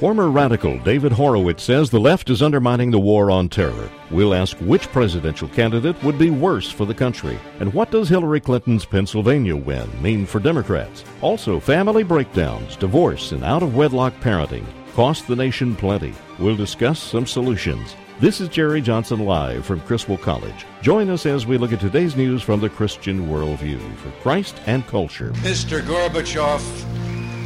Former radical David Horowitz says the left is undermining the war on terror. We'll ask which presidential candidate would be worse for the country. And what does Hillary Clinton's Pennsylvania win mean for Democrats? Also, family breakdowns, divorce, and out of wedlock parenting cost the nation plenty. We'll discuss some solutions. This is Jerry Johnson live from Criswell College. Join us as we look at today's news from the Christian worldview for Christ and culture. Mr. Gorbachev,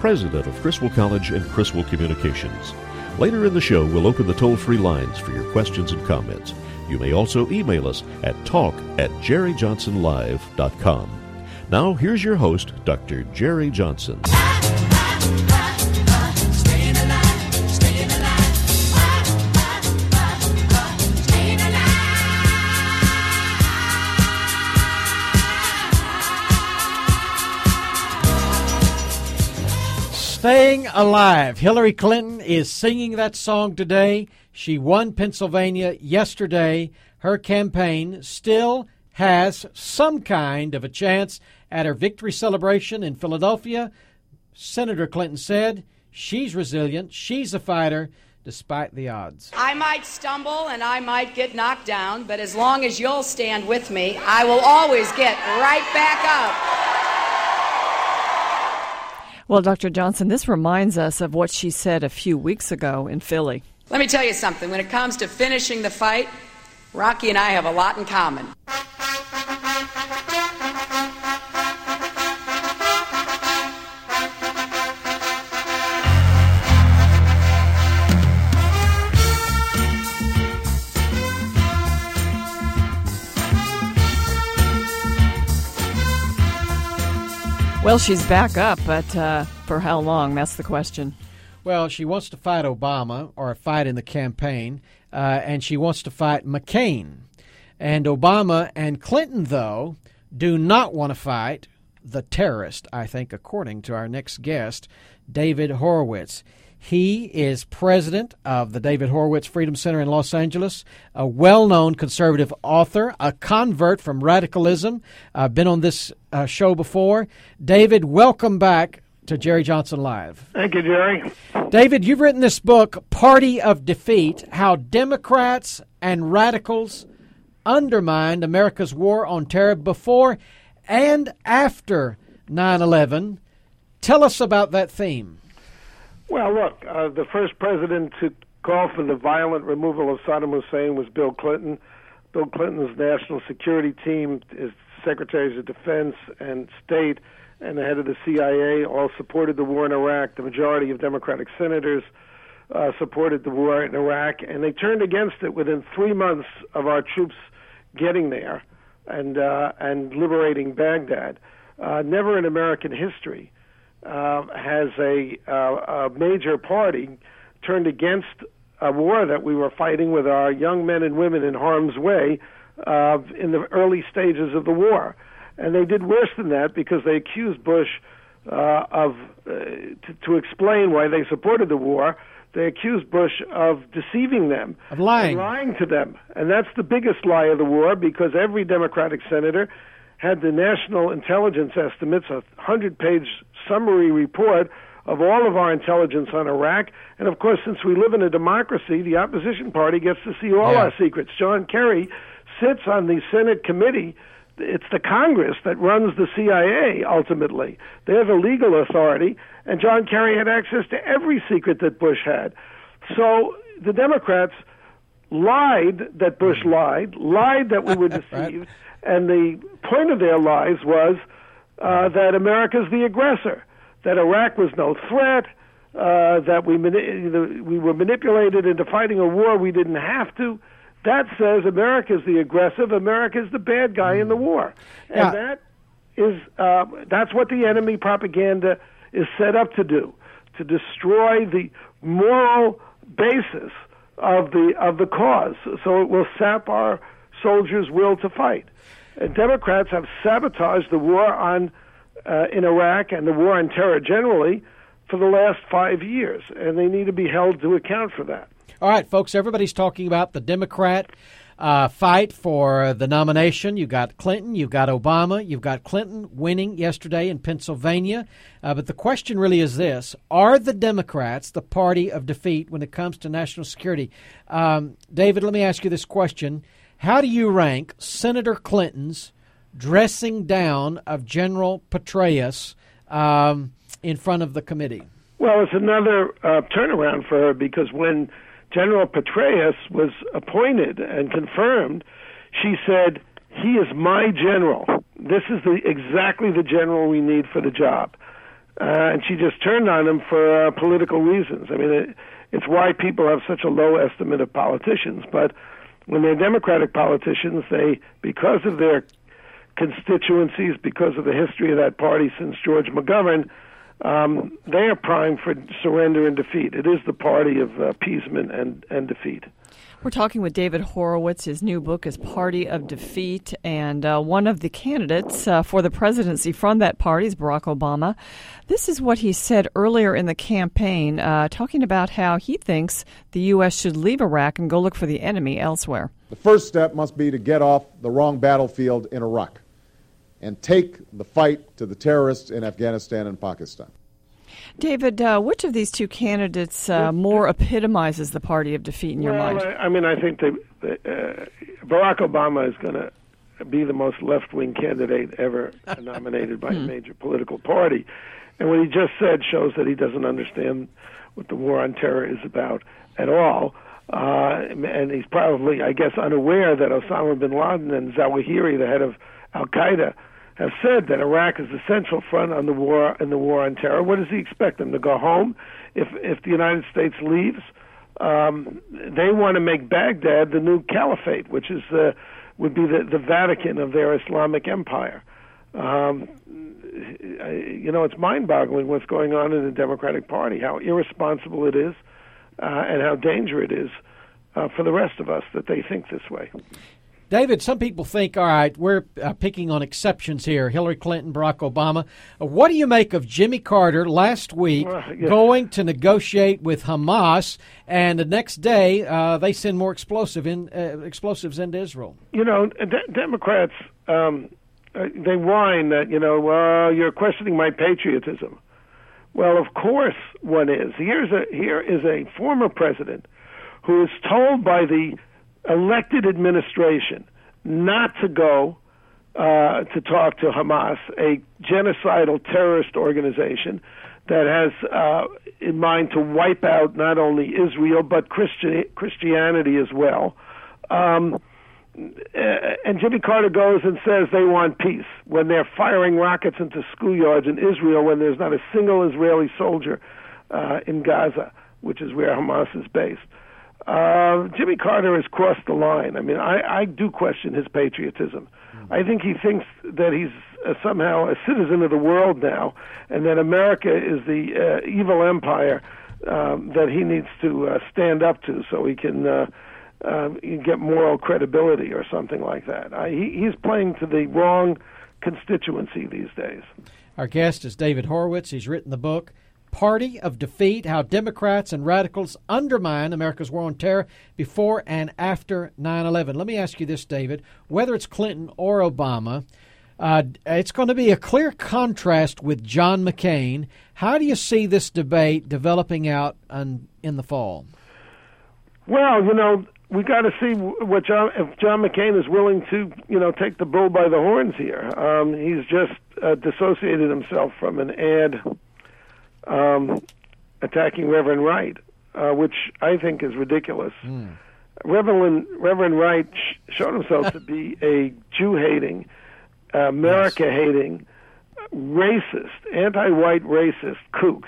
president of Criswell College and Criswell Communications. Later in the show, we'll open the toll free lines for your questions and comments. You may also email us at talk at jerryjohnsonlive.com. Now, here's your host, Dr. Jerry Johnson. Staying Alive. Hillary Clinton is singing that song today. She won Pennsylvania yesterday. Her campaign still has some kind of a chance at her victory celebration in Philadelphia. Senator Clinton said she's resilient, she's a fighter despite the odds. I might stumble and I might get knocked down, but as long as you'll stand with me, I will always get right back up. Well, Dr. Johnson, this reminds us of what she said a few weeks ago in Philly. Let me tell you something. When it comes to finishing the fight, Rocky and I have a lot in common. Well, she's back up, but uh, for how long? That's the question. Well, she wants to fight Obama or fight in the campaign, uh, and she wants to fight McCain. And Obama and Clinton, though, do not want to fight the terrorist, I think, according to our next guest, David Horowitz. He is president of the David Horowitz Freedom Center in Los Angeles, a well known conservative author, a convert from radicalism. I've been on this uh, show before. David, welcome back to Jerry Johnson Live. Thank you, Jerry. David, you've written this book, Party of Defeat How Democrats and Radicals Undermined America's War on Terror Before and After 9 11. Tell us about that theme. Well, look, uh, the first president to call for the violent removal of Saddam Hussein was Bill Clinton. Bill Clinton's national security team, his secretaries of defense and state, and the head of the CIA all supported the war in Iraq. The majority of Democratic senators uh, supported the war in Iraq, and they turned against it within three months of our troops getting there and uh, and liberating Baghdad. Uh, never in American history uh, has a, uh, a major party turned against a war that we were fighting with our young men and women in harm's way uh, in the early stages of the war. And they did worse than that because they accused Bush uh, of, uh, to, to explain why they supported the war, they accused Bush of deceiving them, of lying, lying to them, and that's the biggest lie of the war because every Democratic senator had the national intelligence estimates, a hundred-page summary report of all of our intelligence on Iraq. And of course, since we live in a democracy, the opposition party gets to see all Yeah. our secrets. John Kerry sits on the Senate committee. It's the Congress that runs the CIA ultimately. They're the legal authority, and John Kerry had access to every secret that Bush had. So the Democrats lied that Bush hmm. lied, lied that we were deceived, right. And the point of their lies was uh, that America's the aggressor, that Iraq was no threat, uh, that we mani- we were manipulated into fighting a war we didn't have to. That says America's the aggressive, America's the bad guy in the mm. war, and yeah. that is uh, that's what the enemy propaganda is set up to do, to destroy the moral basis of the of the cause. So it will sap our soldiers' will to fight. And Democrats have sabotaged the war on uh, in Iraq and the war on terror generally for the last five years, and they need to be held to account for that. All right, folks, everybody's talking about the Democrat uh, fight for the nomination. You've got Clinton, you've got Obama, you've got Clinton winning yesterday in Pennsylvania. Uh, but the question really is this Are the Democrats the party of defeat when it comes to national security? Um, David, let me ask you this question How do you rank Senator Clinton's dressing down of General Petraeus um, in front of the committee? Well, it's another uh, turnaround for her because when General Petraeus was appointed and confirmed, she said, "He is my general. This is the exactly the general we need for the job." Uh, and she just turned on him for uh, political reasons. I mean, it, it's why people have such a low estimate of politicians. But when they're Democratic politicians, they, because of their constituencies, because of the history of that party since George McGovern, um, they are primed for surrender and defeat. It is the party of appeasement and, and defeat. We're talking with David Horowitz. His new book is Party of Defeat, and uh, one of the candidates uh, for the presidency from that party is Barack Obama. This is what he said earlier in the campaign, uh, talking about how he thinks the U.S. should leave Iraq and go look for the enemy elsewhere. The first step must be to get off the wrong battlefield in Iraq and take the fight to the terrorists in Afghanistan and Pakistan. David, uh, which of these two candidates uh, more epitomizes the party of defeat in your well, mind? I, I mean, I think that uh, Barack Obama is going to be the most left-wing candidate ever nominated by a hmm. major political party, and what he just said shows that he doesn't understand what the war on terror is about at all. Uh, and he's probably, I guess, unaware that Osama bin Laden and Zawahiri, the head of Al Qaeda, have said that Iraq is the central front on the war in the war on terror. What does he expect them to go home if if the United States leaves? Um, they want to make Baghdad the new caliphate, which is the would be the, the Vatican of their Islamic empire. Um, you know, it's mind-boggling what's going on in the Democratic Party, how irresponsible it is, uh, and how dangerous it is uh, for the rest of us that they think this way. David, some people think, all right, we're uh, picking on exceptions here Hillary Clinton, Barack Obama. Uh, what do you make of Jimmy Carter last week yeah. going to negotiate with Hamas, and the next day uh, they send more explosive in, uh, explosives into Israel? You know, de- Democrats, um, uh, they whine that, you know, well, you're questioning my patriotism. Well, of course one is. Here's a, here is a former president who is told by the elected administration not to go uh, to talk to Hamas, a genocidal terrorist organization that has uh, in mind to wipe out not only Israel but Christian, Christianity as well. Um, and Jimmy Carter goes and says they want peace when they're firing rockets into schoolyards in Israel when there's not a single Israeli soldier uh, in Gaza, which is where Hamas is based. Uh, Jimmy Carter has crossed the line. I mean, I, I do question his patriotism. Mm-hmm. I think he thinks that he's uh, somehow a citizen of the world now, and that America is the uh, evil empire um, that he needs to uh, stand up to so he can uh, uh, get moral credibility or something like that. I, he, he's playing to the wrong constituency these days. Our guest is David Horowitz. He's written the book party of defeat, how Democrats and radicals undermine America's war on terror before and after 9 11. Let me ask you this, David. Whether it's Clinton or Obama, uh, it's going to be a clear contrast with John McCain. How do you see this debate developing out on, in the fall? Well, you know, we got to see what John if John McCain is willing to, you know, take the bull by the horns here. Um, he's just uh, dissociated himself from an ad um, attacking Reverend Wright, uh, which I think is ridiculous. Mm. Reverend Reverend Wright sh- showed himself to be a Jew hating, America hating, racist, anti white racist kook.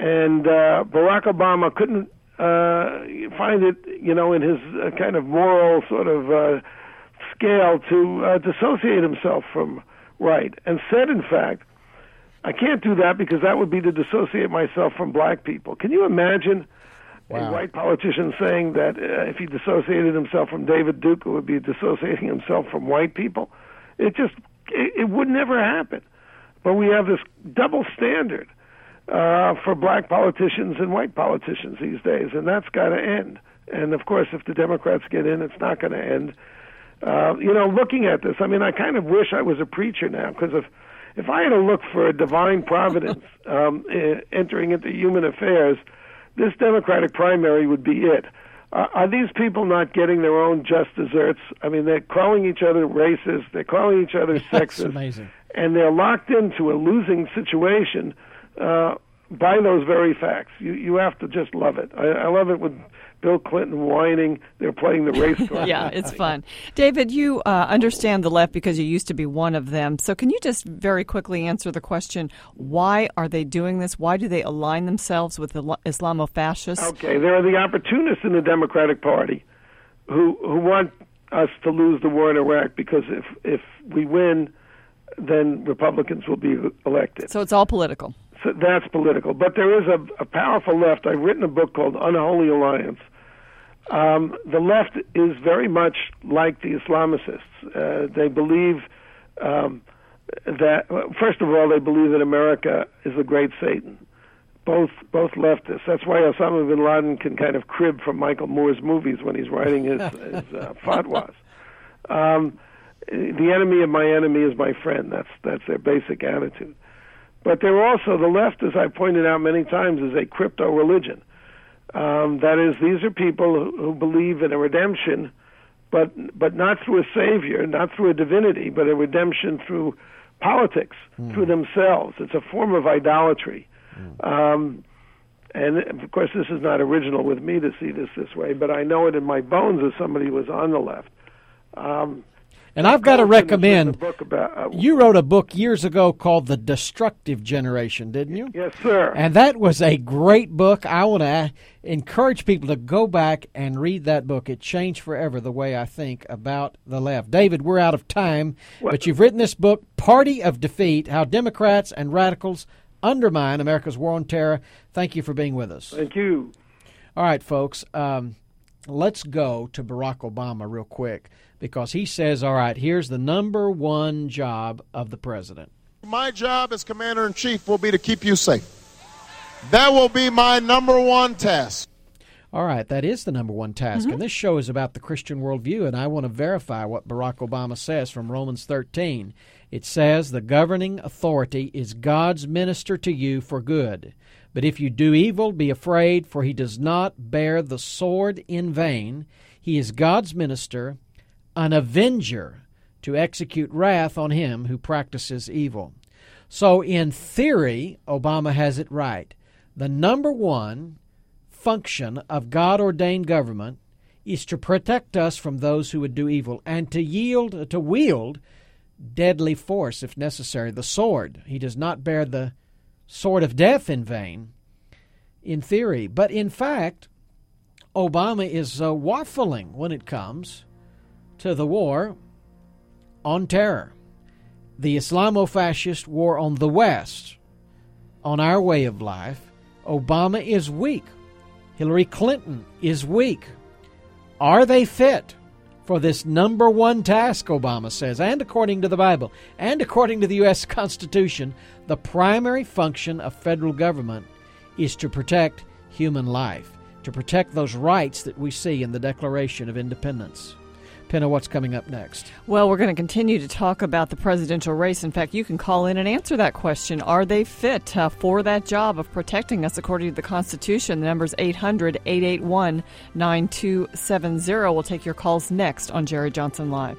And uh, Barack Obama couldn't uh, find it, you know, in his uh, kind of moral sort of uh, scale to uh, dissociate himself from Wright, and said, in fact, I can't do that because that would be to dissociate myself from black people. Can you imagine Wow. a white politician saying that uh, if he dissociated himself from David Duke, it would be dissociating himself from white people? It just it, it would never happen. But we have this double standard uh, for black politicians and white politicians these days, and that's got to end. And of course, if the Democrats get in, it's not going to end. Uh, you know, looking at this, I mean, I kind of wish I was a preacher now because if if I had to look for a divine providence um, eh, entering into human affairs, this Democratic primary would be it. Uh, are these people not getting their own just desserts? I mean, they're calling each other racist, they're calling each other sexist, and they're locked into a losing situation uh, by those very facts. You you have to just love it. I, I love it with Bill Clinton whining. They're playing the race card. yeah, it's fun. David, you uh, understand the left because you used to be one of them. So, can you just very quickly answer the question why are they doing this? Why do they align themselves with the Islamo fascists? Okay, there are the opportunists in the Democratic Party who who want us to lose the war in Iraq because if if we win, then Republicans will be elected. So, it's all political. So that's political. But there is a, a powerful left. I've written a book called Unholy Alliance. Um, the left is very much like the Islamicists. Uh, they believe um, that, first of all, they believe that America is the great Satan. Both both leftists. That's why Osama bin Laden can kind of crib from Michael Moore's movies when he's writing his, his uh, fatwas. Um, the enemy of my enemy is my friend. That's that's their basic attitude. But they're also the left, as I pointed out many times, is a crypto religion. Um, that is, these are people who, believe in a redemption, but but not through a savior, not through a divinity, but a redemption through politics, through themselves. It's a form of idolatry. Um, and of course, this is not original with me to see this this way, but I know it in my bones as somebody who was on the left. Um, And I've got to Carlson has written recommend. book about, uh, You wrote a book years ago called The Destructive Generation, didn't you? Yes, sir. And that was a great book. I want to encourage people to go back and read that book. It changed forever the way I think about the left. David, we're out of time, but you've written this book, Party of Defeat How Democrats and Radicals Undermine America's War on Terror. Thank you for being with us. Thank you. All right, folks. Um, let's go to Barack Obama real quick because he says, all right, here's the number one job of the president. My job as commander in chief will be to keep you safe. That will be my number one task. All right, that is the number one task. Mm-hmm. And this show is about the Christian worldview, and I want to verify what Barack Obama says from Romans 13. It says, The governing authority is God's minister to you for good. But if you do evil, be afraid, for he does not bear the sword in vain. He is God's minister, an avenger to execute wrath on him who practices evil. So, in theory, Obama has it right. The number one function of God ordained government is to protect us from those who would do evil and to yield to wield deadly force if necessary the sword he does not bear the sword of death in vain in theory. But in fact obama is uh, waffling when it comes to the war on terror. The islamo-fascist war on the west on our way of life obama is weak. Hillary Clinton is weak. Are they fit for this number one task, Obama says? And according to the Bible and according to the U.S. Constitution, the primary function of federal government is to protect human life, to protect those rights that we see in the Declaration of Independence. Penna, what's coming up next? Well, we're going to continue to talk about the presidential race. In fact, you can call in and answer that question. Are they fit uh, for that job of protecting us according to the Constitution? The number is 800 881 9270. We'll take your calls next on Jerry Johnson Live.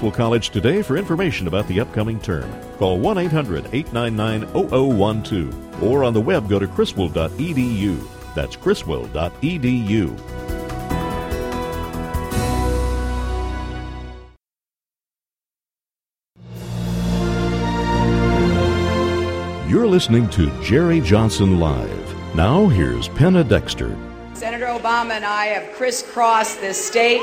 College today for information about the upcoming term. Call 1 800 899 0012 or on the web go to criswell.edu. That's criswell.edu. You're listening to Jerry Johnson Live. Now, here's Penna Dexter. Senator Obama and I have crisscrossed this state,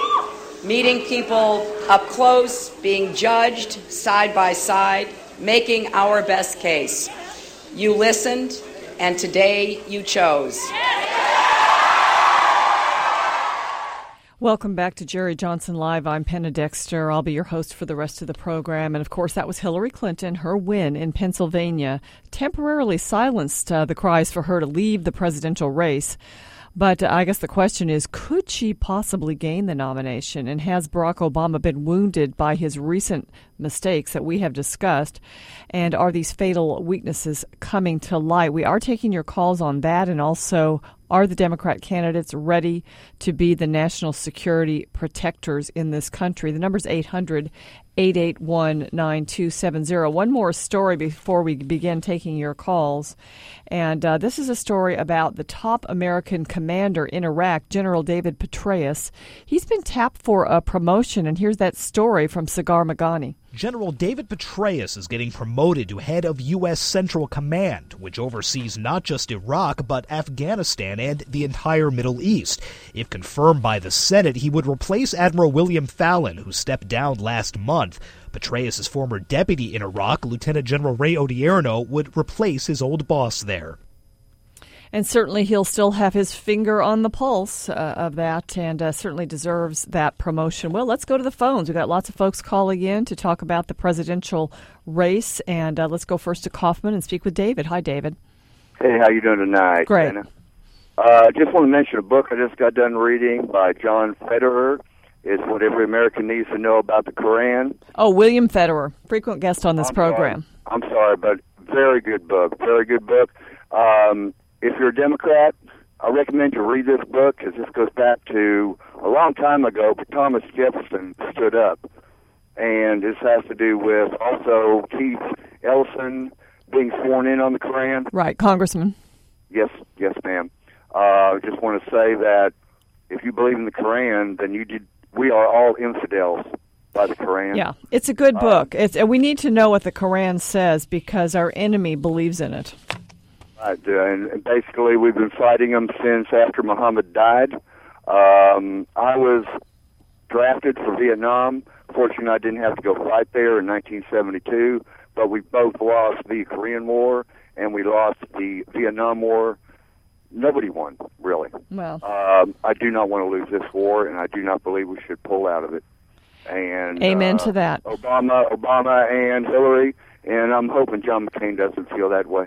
meeting people up close, being judged side by side, making our best case. You listened, and today you chose. Welcome back to Jerry Johnson Live. I'm Penna Dexter. I'll be your host for the rest of the program. And of course, that was Hillary Clinton. Her win in Pennsylvania temporarily silenced uh, the cries for her to leave the presidential race. But I guess the question is could she possibly gain the nomination? And has Barack Obama been wounded by his recent mistakes that we have discussed? And are these fatal weaknesses coming to light? We are taking your calls on that and also are the Democrat candidates ready to be the national security protectors in this country? The number is 800 881 9270. One more story before we begin taking your calls. And uh, this is a story about the top American commander in Iraq, General David Petraeus. He's been tapped for a promotion, and here's that story from Sagar Magani. General David Petraeus is getting promoted to head of U.S. Central Command, which oversees not just Iraq, but Afghanistan and the entire Middle East. If confirmed by the Senate, he would replace Admiral William Fallon, who stepped down last month. Petraeus' former deputy in Iraq, Lieutenant General Ray Odierno, would replace his old boss there. And certainly he'll still have his finger on the pulse uh, of that and uh, certainly deserves that promotion. Well, let's go to the phones. We've got lots of folks calling in to talk about the presidential race. And uh, let's go first to Kaufman and speak with David. Hi, David. Hey, how you doing tonight? Great. Uh, just want to mention a book I just got done reading by John Federer. It's what every American needs to know about the Koran. Oh, William Federer, frequent guest on this I'm program. Sorry. I'm sorry, but very good book. Very good book. Um, if you're a Democrat, I recommend you read this book because this goes back to a long time ago. But Thomas Jefferson stood up, and this has to do with also Keith Ellison being sworn in on the Koran. Right, Congressman. Yes, yes, ma'am. I uh, just want to say that if you believe in the Koran, then you did. We are all infidels by the Koran. Yeah, it's a good book. Um, it's, we need to know what the Koran says because our enemy believes in it. Right, and basically we've been fighting them since after Muhammad died. Um, I was drafted for Vietnam. Fortunately, I didn't have to go fight there in 1972, but we both lost the Korean War and we lost the Vietnam War. Nobody won, really. Well, um, I do not want to lose this war, and I do not believe we should pull out of it. And amen uh, to that. Obama, Obama, and Hillary, and I'm hoping John McCain doesn't feel that way.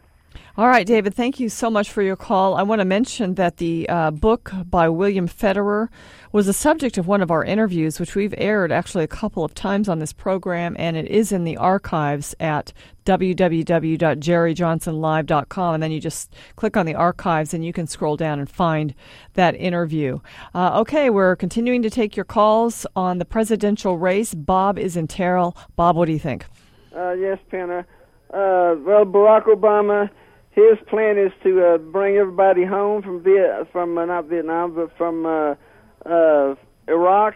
All right, David, thank you so much for your call. I want to mention that the uh, book by William Federer was the subject of one of our interviews, which we've aired actually a couple of times on this program, and it is in the archives at www.jerryjohnsonlive.com. And then you just click on the archives and you can scroll down and find that interview. Uh, okay, we're continuing to take your calls on the presidential race. Bob is in Terrell. Bob, what do you think? Uh, yes, Penna. Uh, well, Barack Obama his plan is to uh, bring everybody home from Viet from uh, not Vietnam but from uh, uh, Iraq.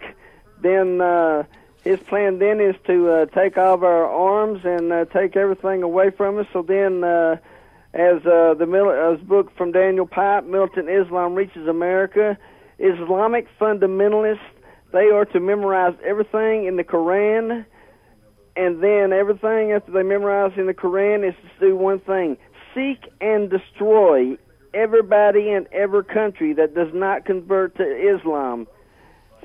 Then uh, his plan then is to uh, take all of our arms and uh, take everything away from us. So then, uh, as uh, the mil- as book from Daniel Pipe, Militant Islam reaches America, Islamic fundamentalists they are to memorize everything in the Quran, and then everything after they memorize in the Quran is to do one thing: seek and destroy everybody in every country that does not convert to Islam.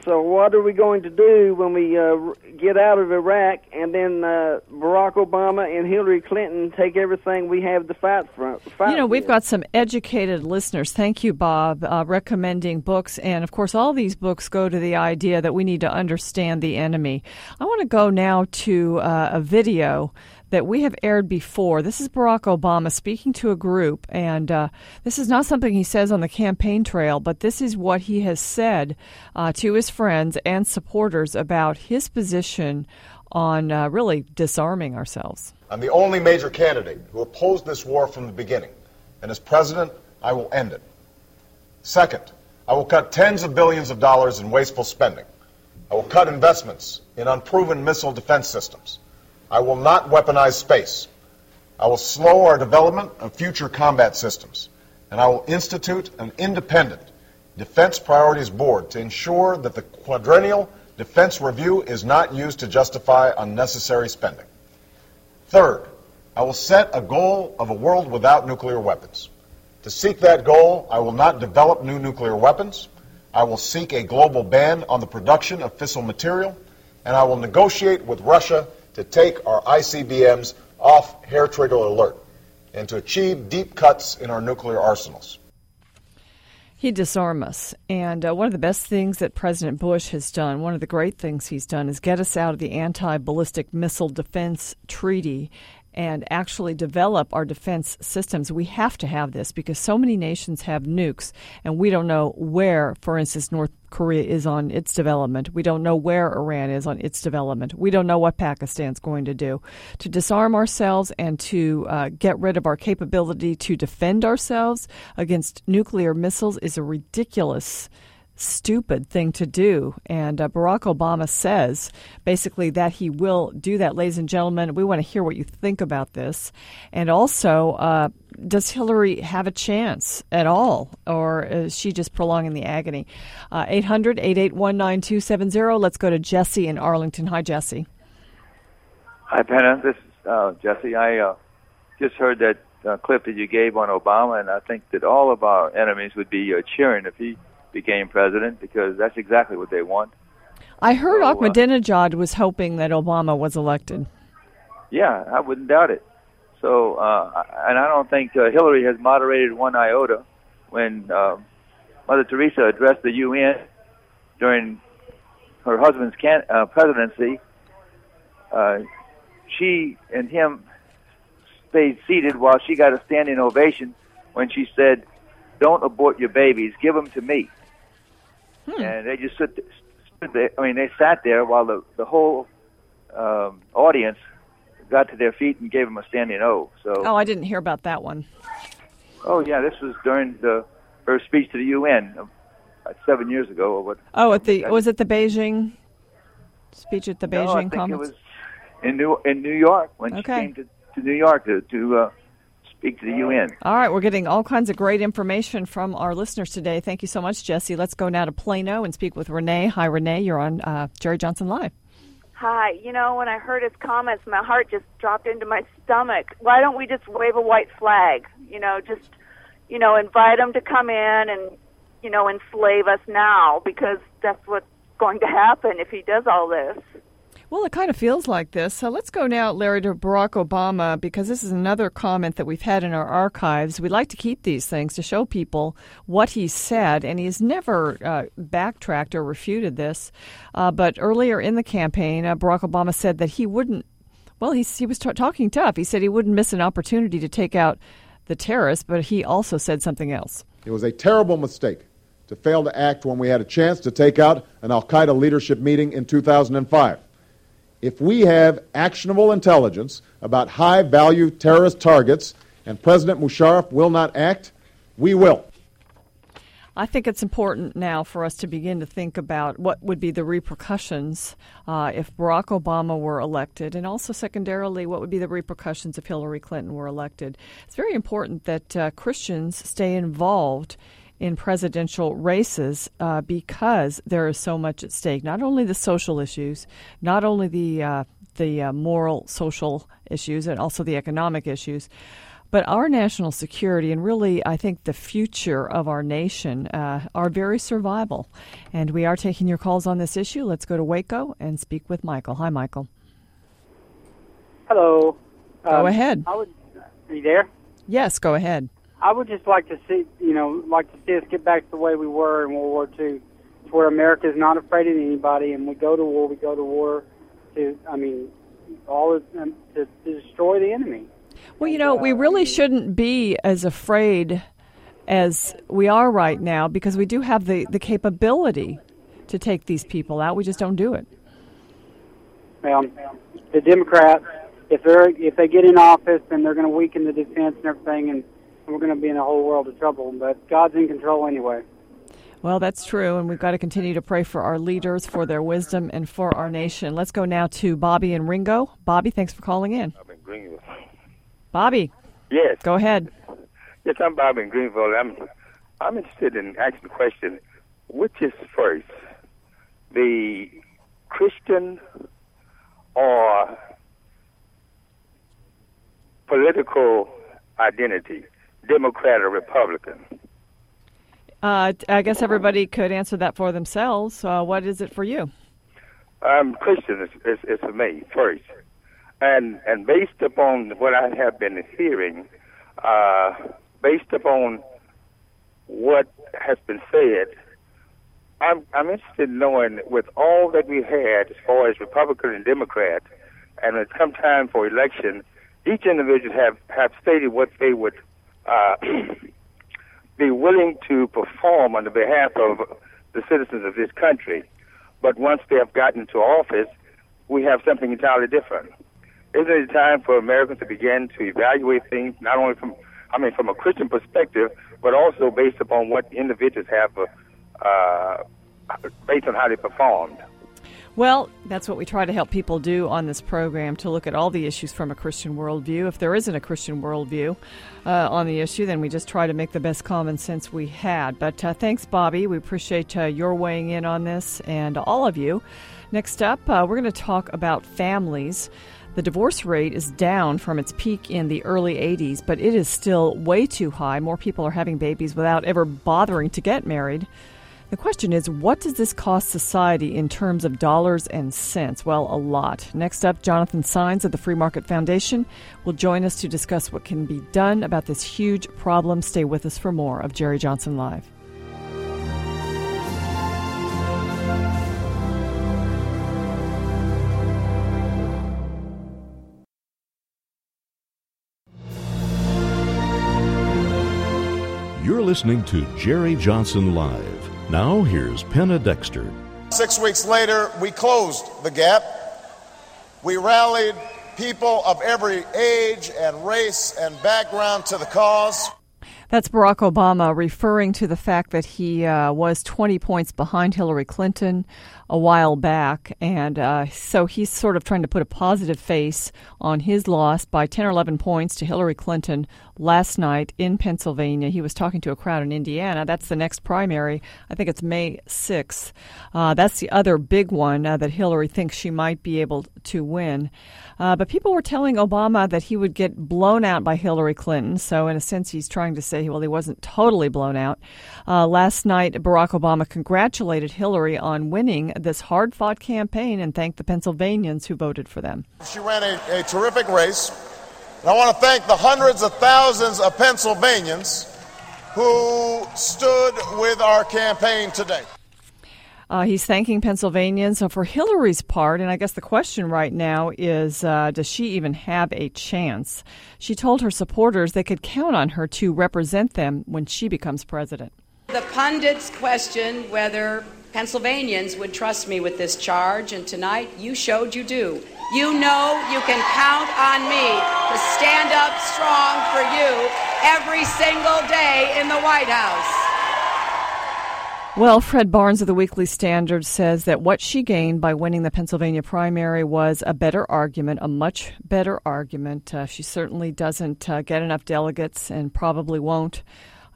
So what are we going to do when we uh, get out of Iraq and then uh, Barack Obama and Hillary Clinton take everything we have to fight for? Fight you know, we've with? got some educated listeners. Thank you, Bob, uh, recommending books. And of course, all these books go to the idea that we need to understand the enemy. I want to go now to uh, a video that we have aired before. This is Barack Obama speaking to a group, and uh, this is not something he says on the campaign trail, but this is what he has said uh, to his friends and supporters about his position on uh, really disarming ourselves. I'm the only major candidate who opposed this war from the beginning, and as president, I will end it. Second, I will cut tens of billions of dollars in wasteful spending. I will cut investments in unproven missile defense systems. I will not weaponize space. I will slow our development of future combat systems. And I will institute an independent Defense Priorities Board to ensure that the quadrennial defense review is not used to justify unnecessary spending. Third, I will set a goal of a world without nuclear weapons. To seek that goal, I will not develop new nuclear weapons. I will seek a global ban on the production of fissile material, and I will negotiate with Russia to take our ICBMs off hair trigger alert and to achieve deep cuts in our nuclear arsenals. He'd disarm us. And uh, one of the best things that President Bush has done, one of the great things he's done, is get us out of the anti ballistic missile defense treaty and actually develop our defense systems. We have to have this because so many nations have nukes, and we don't know where, for instance, North Korea is on its development. We don't know where Iran is on its development. We don't know what Pakistan's going to do. To disarm ourselves and to uh, get rid of our capability to defend ourselves against nuclear missiles is a ridiculous stupid thing to do. And uh, Barack Obama says basically that he will do that. Ladies and gentlemen, we want to hear what you think about this. And also, uh, does Hillary have a chance at all, or is she just prolonging the agony? Uh, 800 881 9270. Let's go to Jesse in Arlington. Hi, Jesse. Hi, Penna. This is uh, Jesse. I uh, just heard that uh, clip that you gave on Obama, and I think that all of our enemies would be cheering if he became president because that's exactly what they want. I heard So, uh, Ahmadinejad was hoping that Obama was elected. Yeah, I wouldn't doubt it. So, uh, and I don't think uh, Hillary has moderated one iota when uh, Mother Teresa addressed the UN during her husband's can- uh, presidency. Uh, she and him stayed seated while she got a standing ovation when she said, "Don't abort your babies; give them to me." And they just stood, stood there. I mean, they sat there while the the whole um, audience got to their feet and gave them a standing O. So, Oh, I didn't hear about that one. oh yeah, this was during the her speech to the UN uh, seven years ago or what? Oh, at the was it the Beijing speech at the No, I Beijing think conference? it was in New in New York when Okay. she came to, to New York to to uh, speak to the UN. All right, we're getting all kinds of great information from our listeners today. Thank you so much, Jesse. Let's go now to Plano and speak with Renee. Hi, Renee. You're on uh, Jerry Johnson Live. Hi. You know, when I heard his comments, my heart just dropped into my stomach. Why don't we just wave a white flag? You know, just, you know, invite him to come in and, you know, enslave us now because that's what's going to happen if he does all this. Well, it kind of feels like this. So let's go now, Larry, to Barack Obama, because this is another comment that we've had in our archives. We like to keep these things to show people what he said, and he's never uh, backtracked or refuted this. Uh, but earlier in the campaign, uh, Barack Obama said that he wouldn't. Well, he he was t- talking tough. He said he wouldn't miss an opportunity to take out the terrorists, but he also said something else. It was a terrible mistake to fail to act when we had a chance to take out an Al Qaeda leadership meeting in 2005. If we have actionable intelligence about high value terrorist targets and President Musharraf will not act, we will. I think it's important now for us to begin to think about what would be the repercussions uh, if Barack Obama were elected, and also secondarily, what would be the repercussions if Hillary Clinton were elected. It's very important that uh, Christians stay involved in presidential races uh, because there is so much at stake. Not only the social issues, not only the uh, the uh, moral, social issues, and also the economic issues, but our national security and really, I think, the future of our nation uh, are very survival. And we are taking your calls on this issue. Let's go to Waco and speak with Michael. Hi, Michael. Hello. Go um, ahead. I would, are you there? Yes, go ahead. I would just like to see, you know, like to see us get back to the way we were in World War II, to where America is not afraid of anybody, and we go to war. We go to war to, I mean, all of, um, to, to destroy the enemy. Well, you know, we really shouldn't be as afraid as we are right now because we do have the, the capability to take these people out. We just don't do it. Well, the Democrats, if they're if they get in office, then they're going to weaken the defense and everything, and we're going to be in a whole world of trouble. But God's in control anyway. Well, that's true, and we've got to continue to pray for our leaders, for their wisdom, and for our nation. Let's go now to Bobby and Ringo. Bobby, thanks for calling in. Bobby. Yes. Go ahead. Yes, I'm Bobby in Greenville. I'm I'm interested in asking the question: Which is first, the Christian or political identity, Democrat or Republican? Uh, I guess everybody could answer that for themselves. Uh, what is it for you? Um, Christian is, is, is for me first and and based upon what I have been hearing, uh, based upon what has been said, I'm I'm interested in knowing with all that we had as far as Republican and Democrat, and when it come time for election, each individual have have stated what they would uh, be willing to perform on the behalf of the citizens of this country. But once they have gotten to office, we have something entirely different isn't it time for Americans to begin to evaluate things not only from, I mean, from a Christian perspective, but also based upon what individuals have, uh, based on how they performed? Well, that's what we try to help people do on this program to look at all the issues from a Christian worldview. If there isn't a Christian worldview uh, on the issue, then we just try to make the best common sense we had. But uh, thanks, Bobby. We appreciate uh, your weighing in on this and all of you. Next up, uh, we're going to talk about families. The divorce rate is down from its peak in the early 80s, but it is still way too high. More people are having babies without ever bothering to get married. The question is, what does this cost society in terms of dollars and cents? Well, a lot. Next up, Jonathan Saenz of the Free Market Foundation will join us to discuss what can be done about this huge problem. Stay with us for more of Jerry Johnson Live. You're listening to Jerry Johnson Live. Now, here's Penna Dexter. Six weeks later, we closed the gap. We rallied people of every age and race and background to the cause. That's Barack Obama referring to the fact that he uh, was 20 points behind Hillary Clinton a while back. And uh, so he's sort of trying to put a positive face on his loss by 10 or 11 points to Hillary Clinton last night in Pennsylvania. He was talking to a crowd in Indiana. That's the next primary. I think it's May 6th. Uh, that's the other big one uh, that Hillary thinks she might be able to win. Uh, but people were telling Obama that he would get blown out by Hillary Clinton. So, in a sense, he's trying to say, well, he wasn't totally blown out. Uh, last night, Barack Obama congratulated Hillary on winning this hard fought campaign and thank the Pennsylvanians who voted for them. She ran a, a terrific race. And I want to thank the hundreds of thousands of Pennsylvanians who stood with our campaign today. Uh, he's thanking Pennsylvanians. So for Hillary's part, and I guess the question right now is uh, does she even have a chance? She told her supporters they could count on her to represent them when she becomes president. The pundits question whether Pennsylvanians would trust me with this charge, and tonight you showed you do. You know you can count on me to stand up strong for you every single day in the White House. Well, Fred Barnes of the Weekly Standard says that what she gained by winning the Pennsylvania primary was a better argument, a much better argument. Uh, she certainly doesn't uh, get enough delegates and probably won't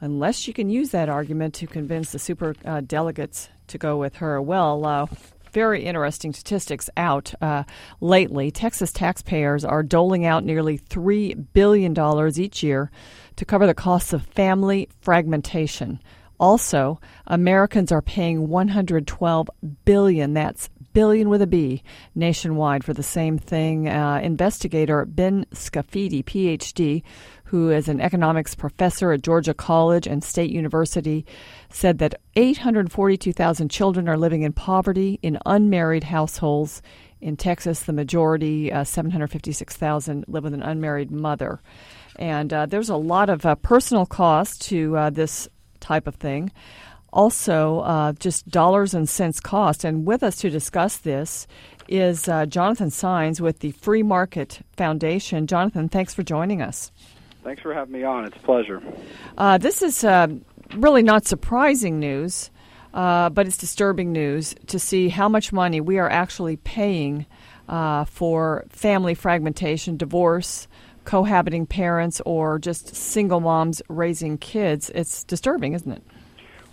unless she can use that argument to convince the super uh, delegates to go with her. Well, uh, very interesting statistics out uh, lately. Texas taxpayers are doling out nearly $3 billion each year to cover the costs of family fragmentation. Also, Americans are paying 112 billion. That's billion with a B nationwide for the same thing. Uh, investigator Ben Scafidi, PhD, who is an economics professor at Georgia College and State University, said that 842,000 children are living in poverty in unmarried households. In Texas, the majority, uh, 756,000, live with an unmarried mother. And uh, there's a lot of uh, personal cost to uh, this type of thing also uh, just dollars and cents cost. And with us to discuss this is uh, Jonathan Saenz with the Free Market Foundation. Jonathan, thanks for joining us. Thanks for having me on. It's a pleasure. Uh, this is uh, really not surprising news, uh, but it's disturbing news to see how much money we are actually paying uh, for family fragmentation, divorce, cohabiting parents, or just single moms raising kids. It's disturbing, isn't it?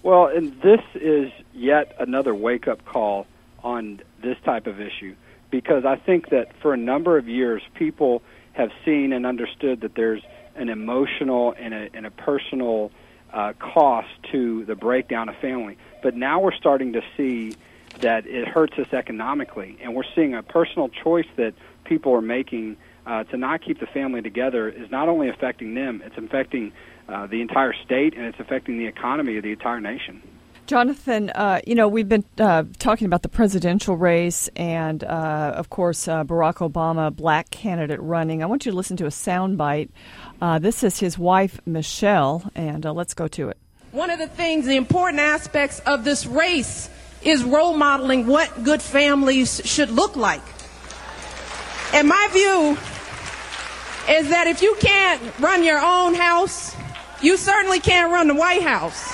Well, and this is yet another wake up call on this type of issue because I think that for a number of years people have seen and understood that there's an emotional and a, and a personal uh, cost to the breakdown of family. But now we're starting to see that it hurts us economically, and we're seeing a personal choice that people are making uh, to not keep the family together is not only affecting them, it's affecting uh, the entire state, and it's affecting the economy of the entire nation. Jonathan, uh, you know, we've been uh, talking about the presidential race and, uh, of course, uh, Barack Obama, black candidate running. I want you to listen to a soundbite. Uh, this is his wife, Michelle, and let's go to it. One of the things, the important aspects of this race is role modeling what good families should look like. And my view is that if you can't run your own house, you certainly can't run the White House.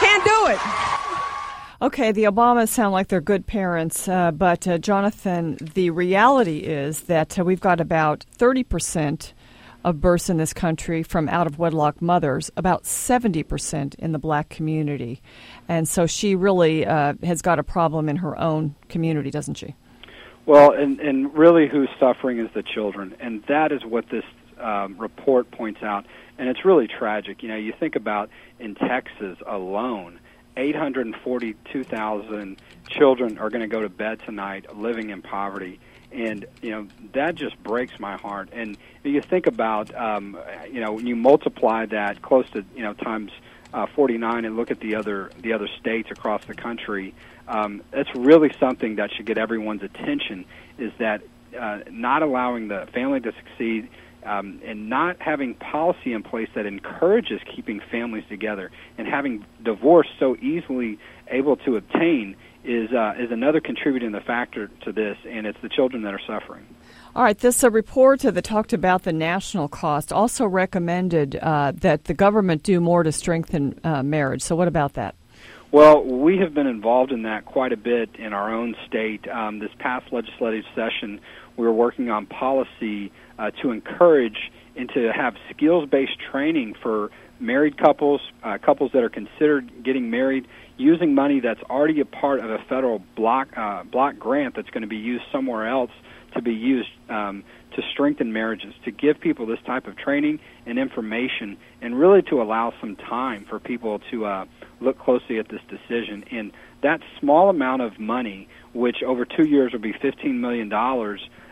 Can't do it. Okay, the Obamas sound like they're good parents, uh, but uh, Jonathan, the reality is that uh, we've got about 30% of births in this country from out of wedlock mothers, about 70% in the black community. And so she really uh, has got a problem in her own community, doesn't she? Well, and, and really who's suffering is the children. And that is what this um, report points out and it's really tragic. You know, you think about in Texas alone, 842,000 children are going to go to bed tonight living in poverty. And you know that just breaks my heart. And you think about, um, you know, when you multiply that close to you know times uh, 49 and look at the other the other states across the country, um, that's really something that should get everyone's attention. Is that uh, not allowing the family to succeed, um, and not having policy in place that encourages keeping families together and having divorce so easily able to obtain is uh, is another contributing factor to this, and it's the children that are suffering. All right, this uh, report that talked about the national cost also recommended uh, that the government do more to strengthen uh, marriage. So, what about that? Well, we have been involved in that quite a bit in our own state. Um, this past legislative session, we were working on policy uh, to encourage and to have skills based training for married couples, uh, couples that are considered getting married, using money that's already a part of a federal block uh, block grant that's going to be used somewhere else to be used um, to strengthen marriages, to give people this type of training and information, and really to allow some time for people to uh, look closely at this decision. And that small amount of money, which over two years will be $15 million,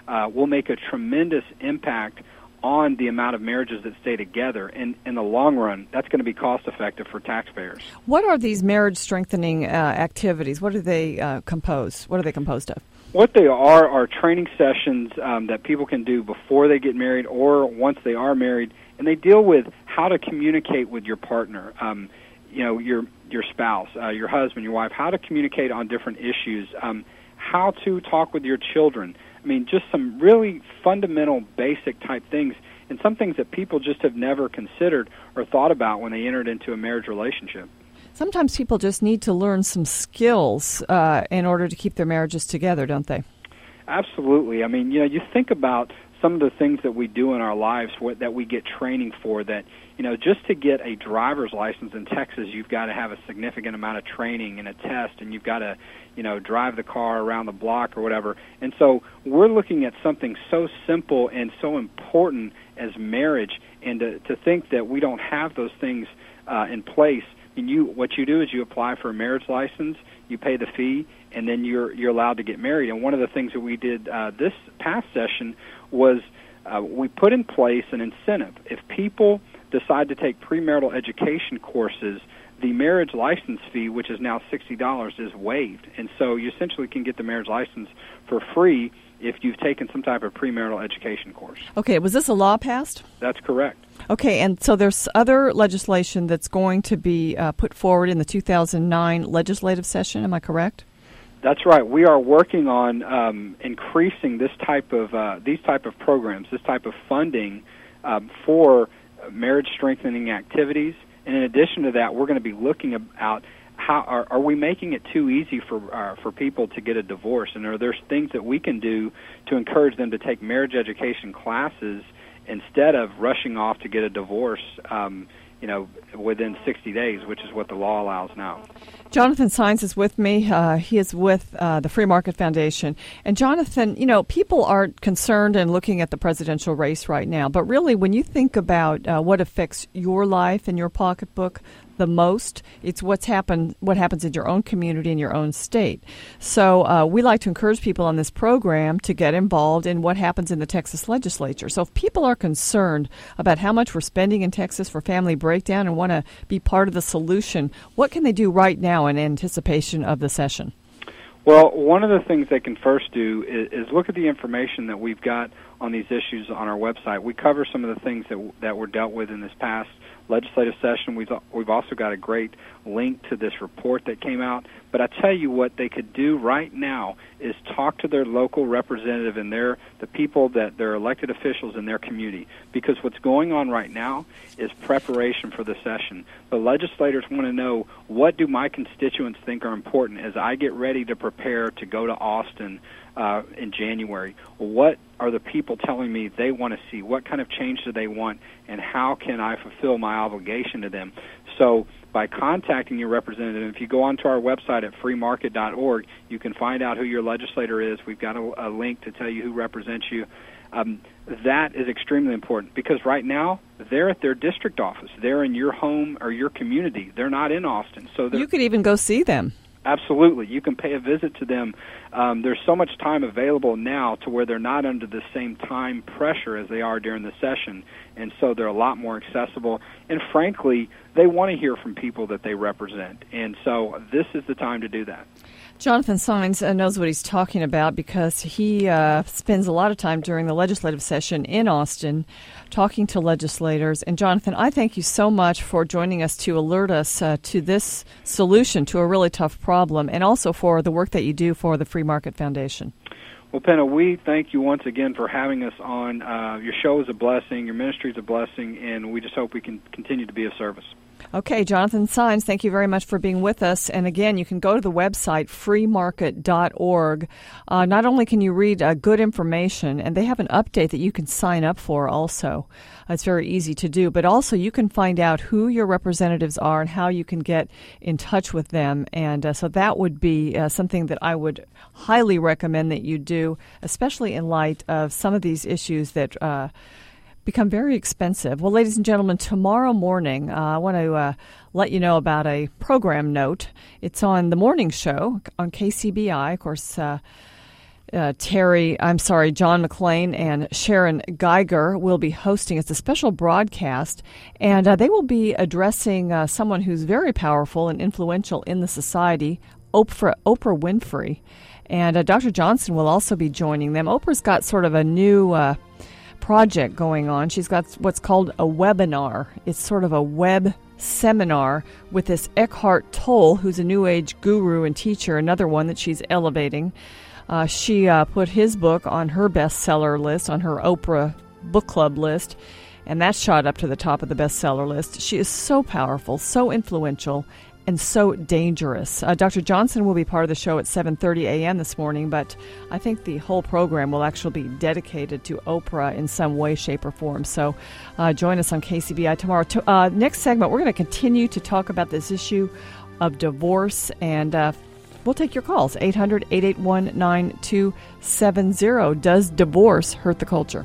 uh, will make a tremendous impact on the amount of marriages that stay together. And in the long run, that's going to be cost effective for taxpayers. What are these marriage strengthening uh, activities? What do they uh, compose? What are they composed of? What they are are training sessions um, that people can do before they get married or once they are married, and they deal with how to communicate with your partner. Um, you know, your your spouse, uh, your husband, your wife, how to communicate on different issues, um, how to talk with your children, I mean, just some really fundamental, basic type things, and some things that people just have never considered or thought about when they entered into a marriage relationship. Sometimes people just need to learn some skills uh, in order to keep their marriages together, don't they? Absolutely. I mean, you know, you think about some of the things that we do in our lives what, that we get training for that you know just to get a driver's license in Texas you've got to have a significant amount of training and a test and you've got to you know drive the car around the block or whatever and so we're looking at something so simple and so important as marriage and to, to think that we don't have those things uh, in place and you what you do is you apply for a marriage license you pay the fee and then you're you're allowed to get married. And one of the things that we did uh, this past session was uh, we put in place an incentive. If people decide to take premarital education courses, the marriage license fee, which is now sixty dollars, is waived, and so you essentially can get the marriage license for free if you've taken some type of premarital education course. Okay, was this a law passed? That's correct. Okay, and so there's other legislation that's going to be uh, put forward in the 2009 legislative session. Am I correct? That's right. We are working on um, increasing this type of uh, these type of programs, this type of funding um, for marriage strengthening activities. And in addition to that, we're going to be looking about how are, are we making it too easy for uh, for people to get a divorce, and are there things that we can do to encourage them to take marriage education classes instead of rushing off to get a divorce? Um, you know, within 60 days, which is what the law allows now. Jonathan Saenz is with me. Uh, he is with uh, the Free Market Foundation. And Jonathan, you know, people are concerned and looking at the presidential race right now. But really, when you think about uh, what affects your life and your pocketbook, the most. It's what's happened, what happens in your own community in your own state. So uh, we like to encourage people on this program to get involved in what happens in the Texas legislature. So if people are concerned about how much we're spending in Texas for family breakdown and want to be part of the solution, what can they do right now in anticipation of the session? Well, one of the things they can first do is, is, look at the information that we've got on these issues on our website. We cover some of the things that that were dealt with in this past legislative session. We've we've also got a great link to this report that came out. But I tell you what they could do right now is talk to their local representative and their the people that their elected officials in their community because what's going on right now is preparation for the session. The legislators want to know what do my constituents think are important as I get ready to prepare to go to Austin uh, in January. What are the people telling me they want to see? What kind of change do they want, and how can I fulfill my obligation to them? So, by contacting your representative, if you go onto our website at freemarket.org, you can find out who your legislator is. We've got a, a link to tell you who represents you. Um, that is extremely important because right now they're at their district office. They're in your home or your community. They're not in Austin. So you could even go see them. Absolutely, you can pay a visit to them. Um, there's so much time available now to where they're not under the same time pressure as they are during the session, and so they're a lot more accessible. And frankly, they want to hear from people that they represent, and so this is the time to do that. Jonathan Saenz uh, knows what he's talking about because he uh, spends a lot of time during the legislative session in Austin talking to legislators. And Jonathan, I thank you so much for joining us to alert us uh, to this solution to a really tough problem and also for the work that you do for the Free Market Foundation. Well, Penna, we thank you once again for having us on. Uh, your show is a blessing, your ministry is a blessing, and we just hope we can continue to be of service. Okay, Jonathan Saenz, thank you very much for being with us. And again, you can go to the website freemarket.org. Uh, not only can you read uh, good information, and they have an update that you can sign up for also. it's very easy to do, but also you can find out who your representatives are and how you can get in touch with them. And uh, so that would be uh, something that I would highly recommend that you do, especially in light of some of these issues that uh, become very expensive. Well, ladies and gentlemen, tomorrow morning, uh, I want to uh, let you know about a program note. It's on the morning show on KCBI. Of course, uh, uh, Terry, I'm sorry, John McLean and Sharon Geiger will be hosting. It's a special broadcast, and uh, they will be addressing uh, someone who's very powerful and influential in the society, Oprah, Oprah Winfrey. And Dr. Johnson will also be joining them. Oprah's got sort of a new project going on. She's got what's called a webinar. It's sort of a web seminar with this Eckhart Tolle, who's a New Age guru and teacher, another one that she's elevating. Uh, she uh, put his book on her bestseller list, on her Oprah book club list, and that shot up to the top of the bestseller list. She is so powerful, so influential, and so dangerous. Uh, Dr. Johnson will be part of the show at 7:30 a.m. this morning, but I think the whole program will actually be dedicated to Oprah in some way, shape, or form. So, uh, join us on KCBI tomorrow. To, uh, next segment, we're going to continue to talk about this issue of divorce and. Uh, we'll take your calls 800 881 9270. Does divorce hurt the culture?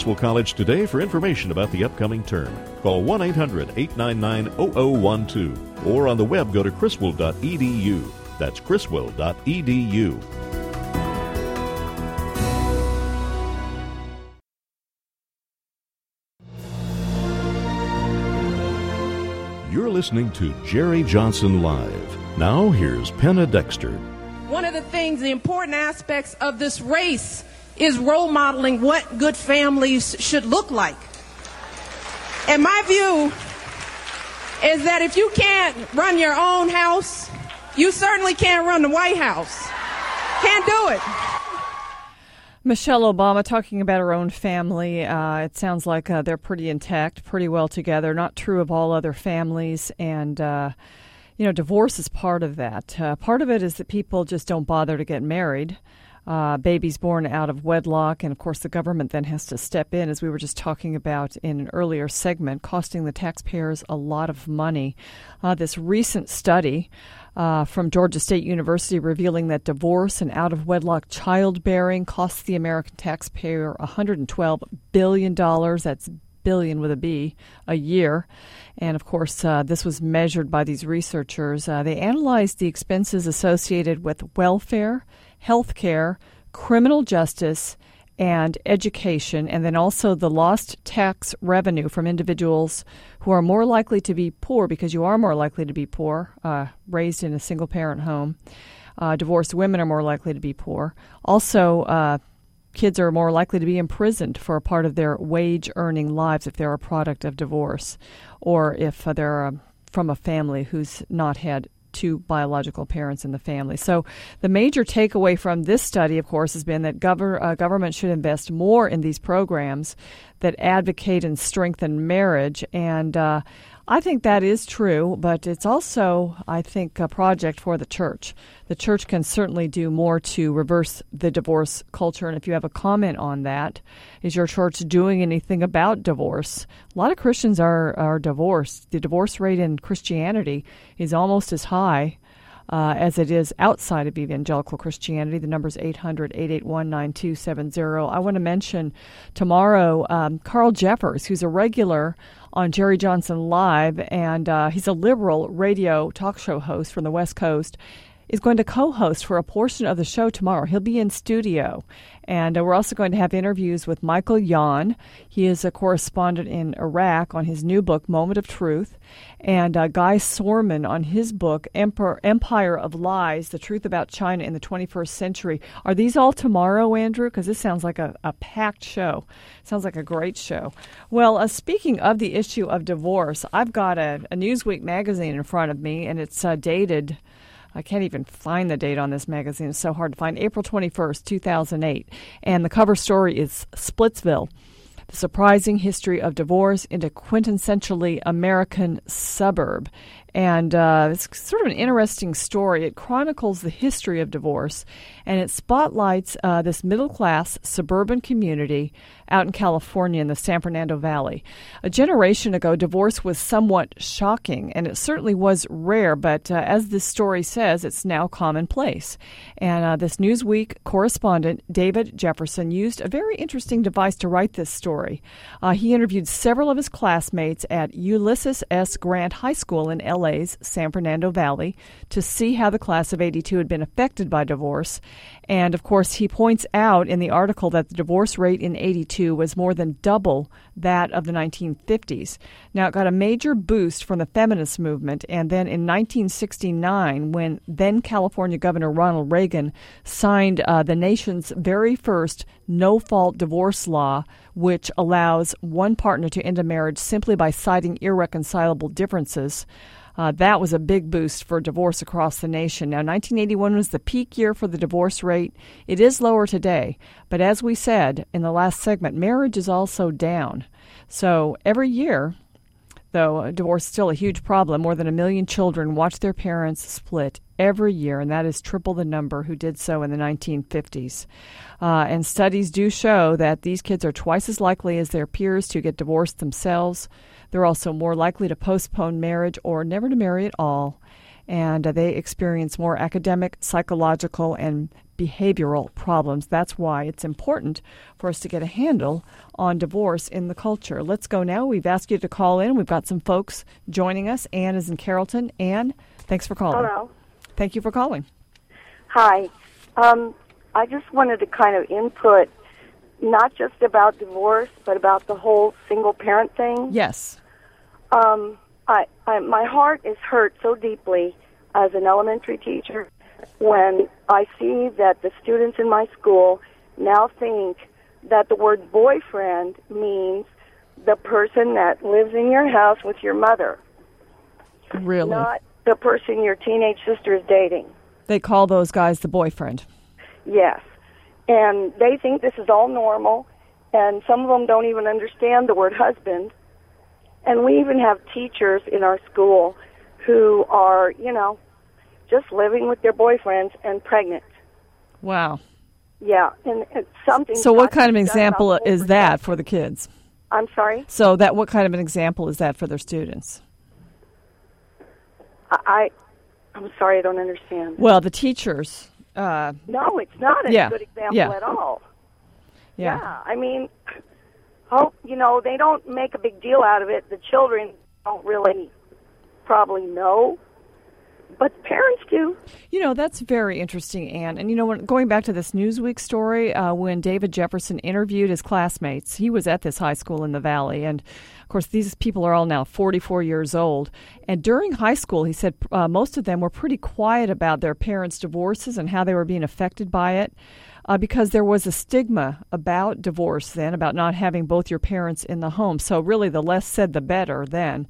College today for information about the upcoming term. Call 1 800 899 0012 or on the web go to criswell.edu. That's criswell.edu. You're listening to Jerry Johnson Live. Now, here's Penna Dexter. One of the things, the important aspects of this race is role modeling what good families should look like. And my view is that if you can't run your own house, you certainly can't run the White House. Can't do it. Michelle Obama talking about her own family. Uh, it sounds like uh, they're pretty intact, pretty well together. Not true of all other families. And, uh, you know, divorce is part of that. Uh, part of it is that people just don't bother to get married. Uh, babies born out of wedlock, and of course, the government then has to step in, as we were just talking about in an earlier segment, costing the taxpayers a lot of money. Uh, this recent study uh, from Georgia State University revealing that divorce and out of wedlock childbearing costs the American taxpayer $112 billion. That's billion with a B a year. And of course, uh, this was measured by these researchers. Uh, they analyzed the expenses associated with welfare, health care, criminal justice, and education, and then also the lost tax revenue from individuals who are more likely to be poor because you are more likely to be poor, uh, raised in a single parent home. Uh, divorced women are more likely to be poor. Also, uh, kids are more likely to be imprisoned for a part of their wage earning lives if they're a product of divorce or if they're uh, from a family who's not had two biological parents in the family. So, the major takeaway from this study, of course, has been that uh, government should invest more in these programs that advocate and strengthen marriage. And uh, I think that is true, but it's also, I think, a project for the church. The church can certainly do more to reverse the divorce culture. And if you have a comment on that, is your church doing anything about divorce? A lot of Christians are, are divorced. The divorce rate in Christianity is almost as high uh, as it is outside of evangelical Christianity. The number is 800 881 9270. I want to mention tomorrow um, Carl Jeffers, who's a regular on Jerry Johnson Live, and uh, he's a liberal radio talk show host from the West Coast is going to co host for a portion of the show tomorrow. He'll be in studio. And uh, we're also going to have interviews with Michael Yon. He is a correspondent in Iraq on his new book, Moment of Truth, and uh, Guy Sorman on his book, Emperor, Empire of Lies The Truth About China in the 21st Century. Are these all tomorrow, Andrew? Because this sounds like a, a packed show. Sounds like a great show. Well, uh, speaking of the issue of divorce, I've got a, a Newsweek magazine in front of me, and it's uh, dated I can't even find the date on this magazine. It's so hard to find. April 21st, 2008. And the cover story is Splitsville The Surprising History of Divorce in a Quintessentially American Suburb. And uh, it's sort of an interesting story. It chronicles the history of divorce and it spotlights uh, this middle class suburban community out in California in the San Fernando Valley. A generation ago, divorce was somewhat shocking, and it certainly was rare, but uh, as this story says, it's now commonplace. And uh, this Newsweek correspondent, David Jefferson, used a very interesting device to write this story. Uh, he interviewed several of his classmates at Ulysses S. Grant High School in LA's San Fernando Valley to see how the class of 82 had been affected by divorce and of course, he points out in the article that the divorce rate in 82 was more than double that of the 1950s. Now, it got a major boost from the feminist movement, and then in 1969, when then California Governor Ronald Reagan signed uh, the nation's very first no fault divorce law, which allows one partner to end a marriage simply by citing irreconcilable differences. Uh, that was a big boost for divorce across the nation. Now, 1981 was the peak year for the divorce rate. It is lower today, but as we said in the last segment, marriage is also down. So every year, though divorce is still a huge problem, more than a million children watch their parents split every year, and that is triple the number who did so in the 1950s. Uh, and studies do show that these kids are twice as likely as their peers to get divorced themselves. They're also more likely to postpone marriage or never to marry at all. And uh, they experience more academic, psychological, and behavioral problems. That's why it's important for us to get a handle on divorce in the culture. Let's go now. We've asked you to call in. We've got some folks joining us. Anne is in Carrollton. Anne, thanks for calling. Hello. Thank you for calling. Hi. Um, I just wanted to kind of input not just about divorce, but about the whole single parent thing. Yes. Um, I, I, my heart is hurt so deeply as an elementary teacher when I see that the students in my school now think that the word boyfriend means the person that lives in your house with your mother. Really? Not the person your teenage sister is dating. They call those guys the boyfriend. Yes. And they think this is all normal, and some of them don't even understand the word husband. And we even have teachers in our school who are, you know, just living with their boyfriends and pregnant. Wow. Yeah, and it's something. So, what kind of example is that for the kids? I'm sorry. So, that what kind of an example is that for their students? I, I'm sorry, I don't understand. Well, the teachers. Uh, no, it's not a yeah, good example yeah. at all. Yeah. I mean, oh, you know, they don't make a big deal out of it. The children don't really probably know, but parents do. You know, that's very interesting, Anne. And you know, when, going back to this Newsweek story, uh, when David Jefferson interviewed his classmates, he was at this high school in the Valley. And of course, these people are all now 44 years old. And during high school, he said uh, most of them were pretty quiet about their parents' divorces and how they were being affected by it. Uh, because there was a stigma about divorce then, about not having both your parents in the home. So, really, the less said, the better then.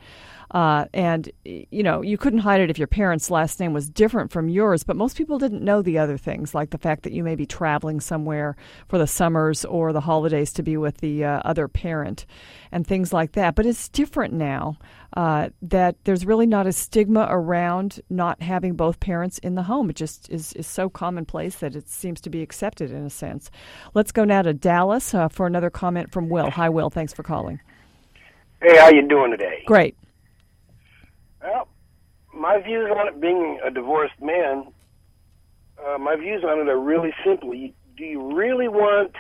Uh, and, you know, you couldn't hide it if your parents' last name was different from yours, but most people didn't know the other things, like the fact that you may be traveling somewhere for the summers or the holidays to be with the uh, other parent and things like that. But it's different now uh, that there's really not a stigma around not having both parents in the home. It just is, is so commonplace that it seems to be accepted in a sense. Let's go now to Dallas uh, for another comment from Will. Hi, Will. Thanks for calling. Hey, how you doing today? Great. Well, my views on it being a divorced man, uh, my views on it are really simple. Do you really want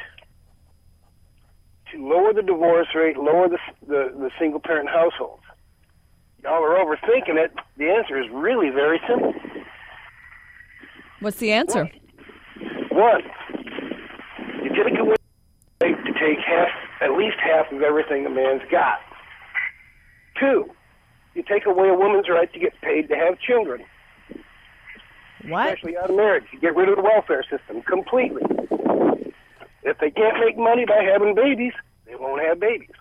to lower the divorce rate, lower the the, the single parent households? Y'all are overthinking it. The answer is really very simple. What's the answer? One, you take away to take half, at least half of everything a man's got. Two, you take away a woman's right to get paid to have children. What? Especially out of marriage. You get rid of the welfare system completely. If they can't make money by having babies, they won't have babies.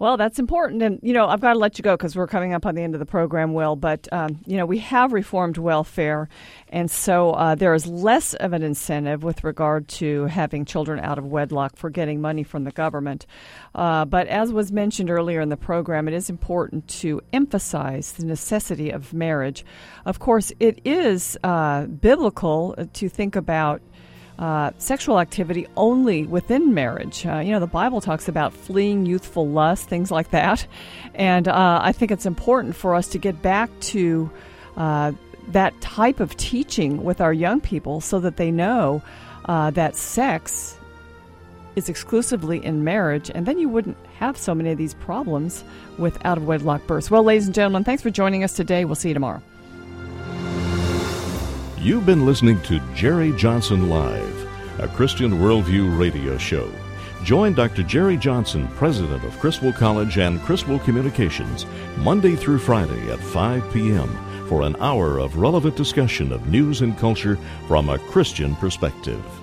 Well, that's important. And, you know, I've got to let you go because we're coming up on the end of the program, Will. But, um, you know, we have reformed welfare. And so uh, there is less of an incentive with regard to having children out of wedlock for getting money from the government. Uh, but as was mentioned earlier in the program, it is important to emphasize the necessity of marriage. Of course, it is uh, biblical to think about uh, sexual activity only within marriage. Uh, you know, the Bible talks about fleeing youthful lust, things like that. And uh, I think it's important for us to get back to uh, that type of teaching with our young people so that they know uh, that sex is exclusively in marriage, and then you wouldn't have so many of these problems with out of wedlock births. Well, ladies and gentlemen, thanks for joining us today. We'll see you tomorrow. You've been listening to Jerry Johnson Live, a Christian Worldview radio show. Join Dr. Jerry Johnson, president of Criswell College and Criswell Communications, Monday through Friday at 5 p.m. for an hour of relevant discussion of news and culture from a Christian perspective.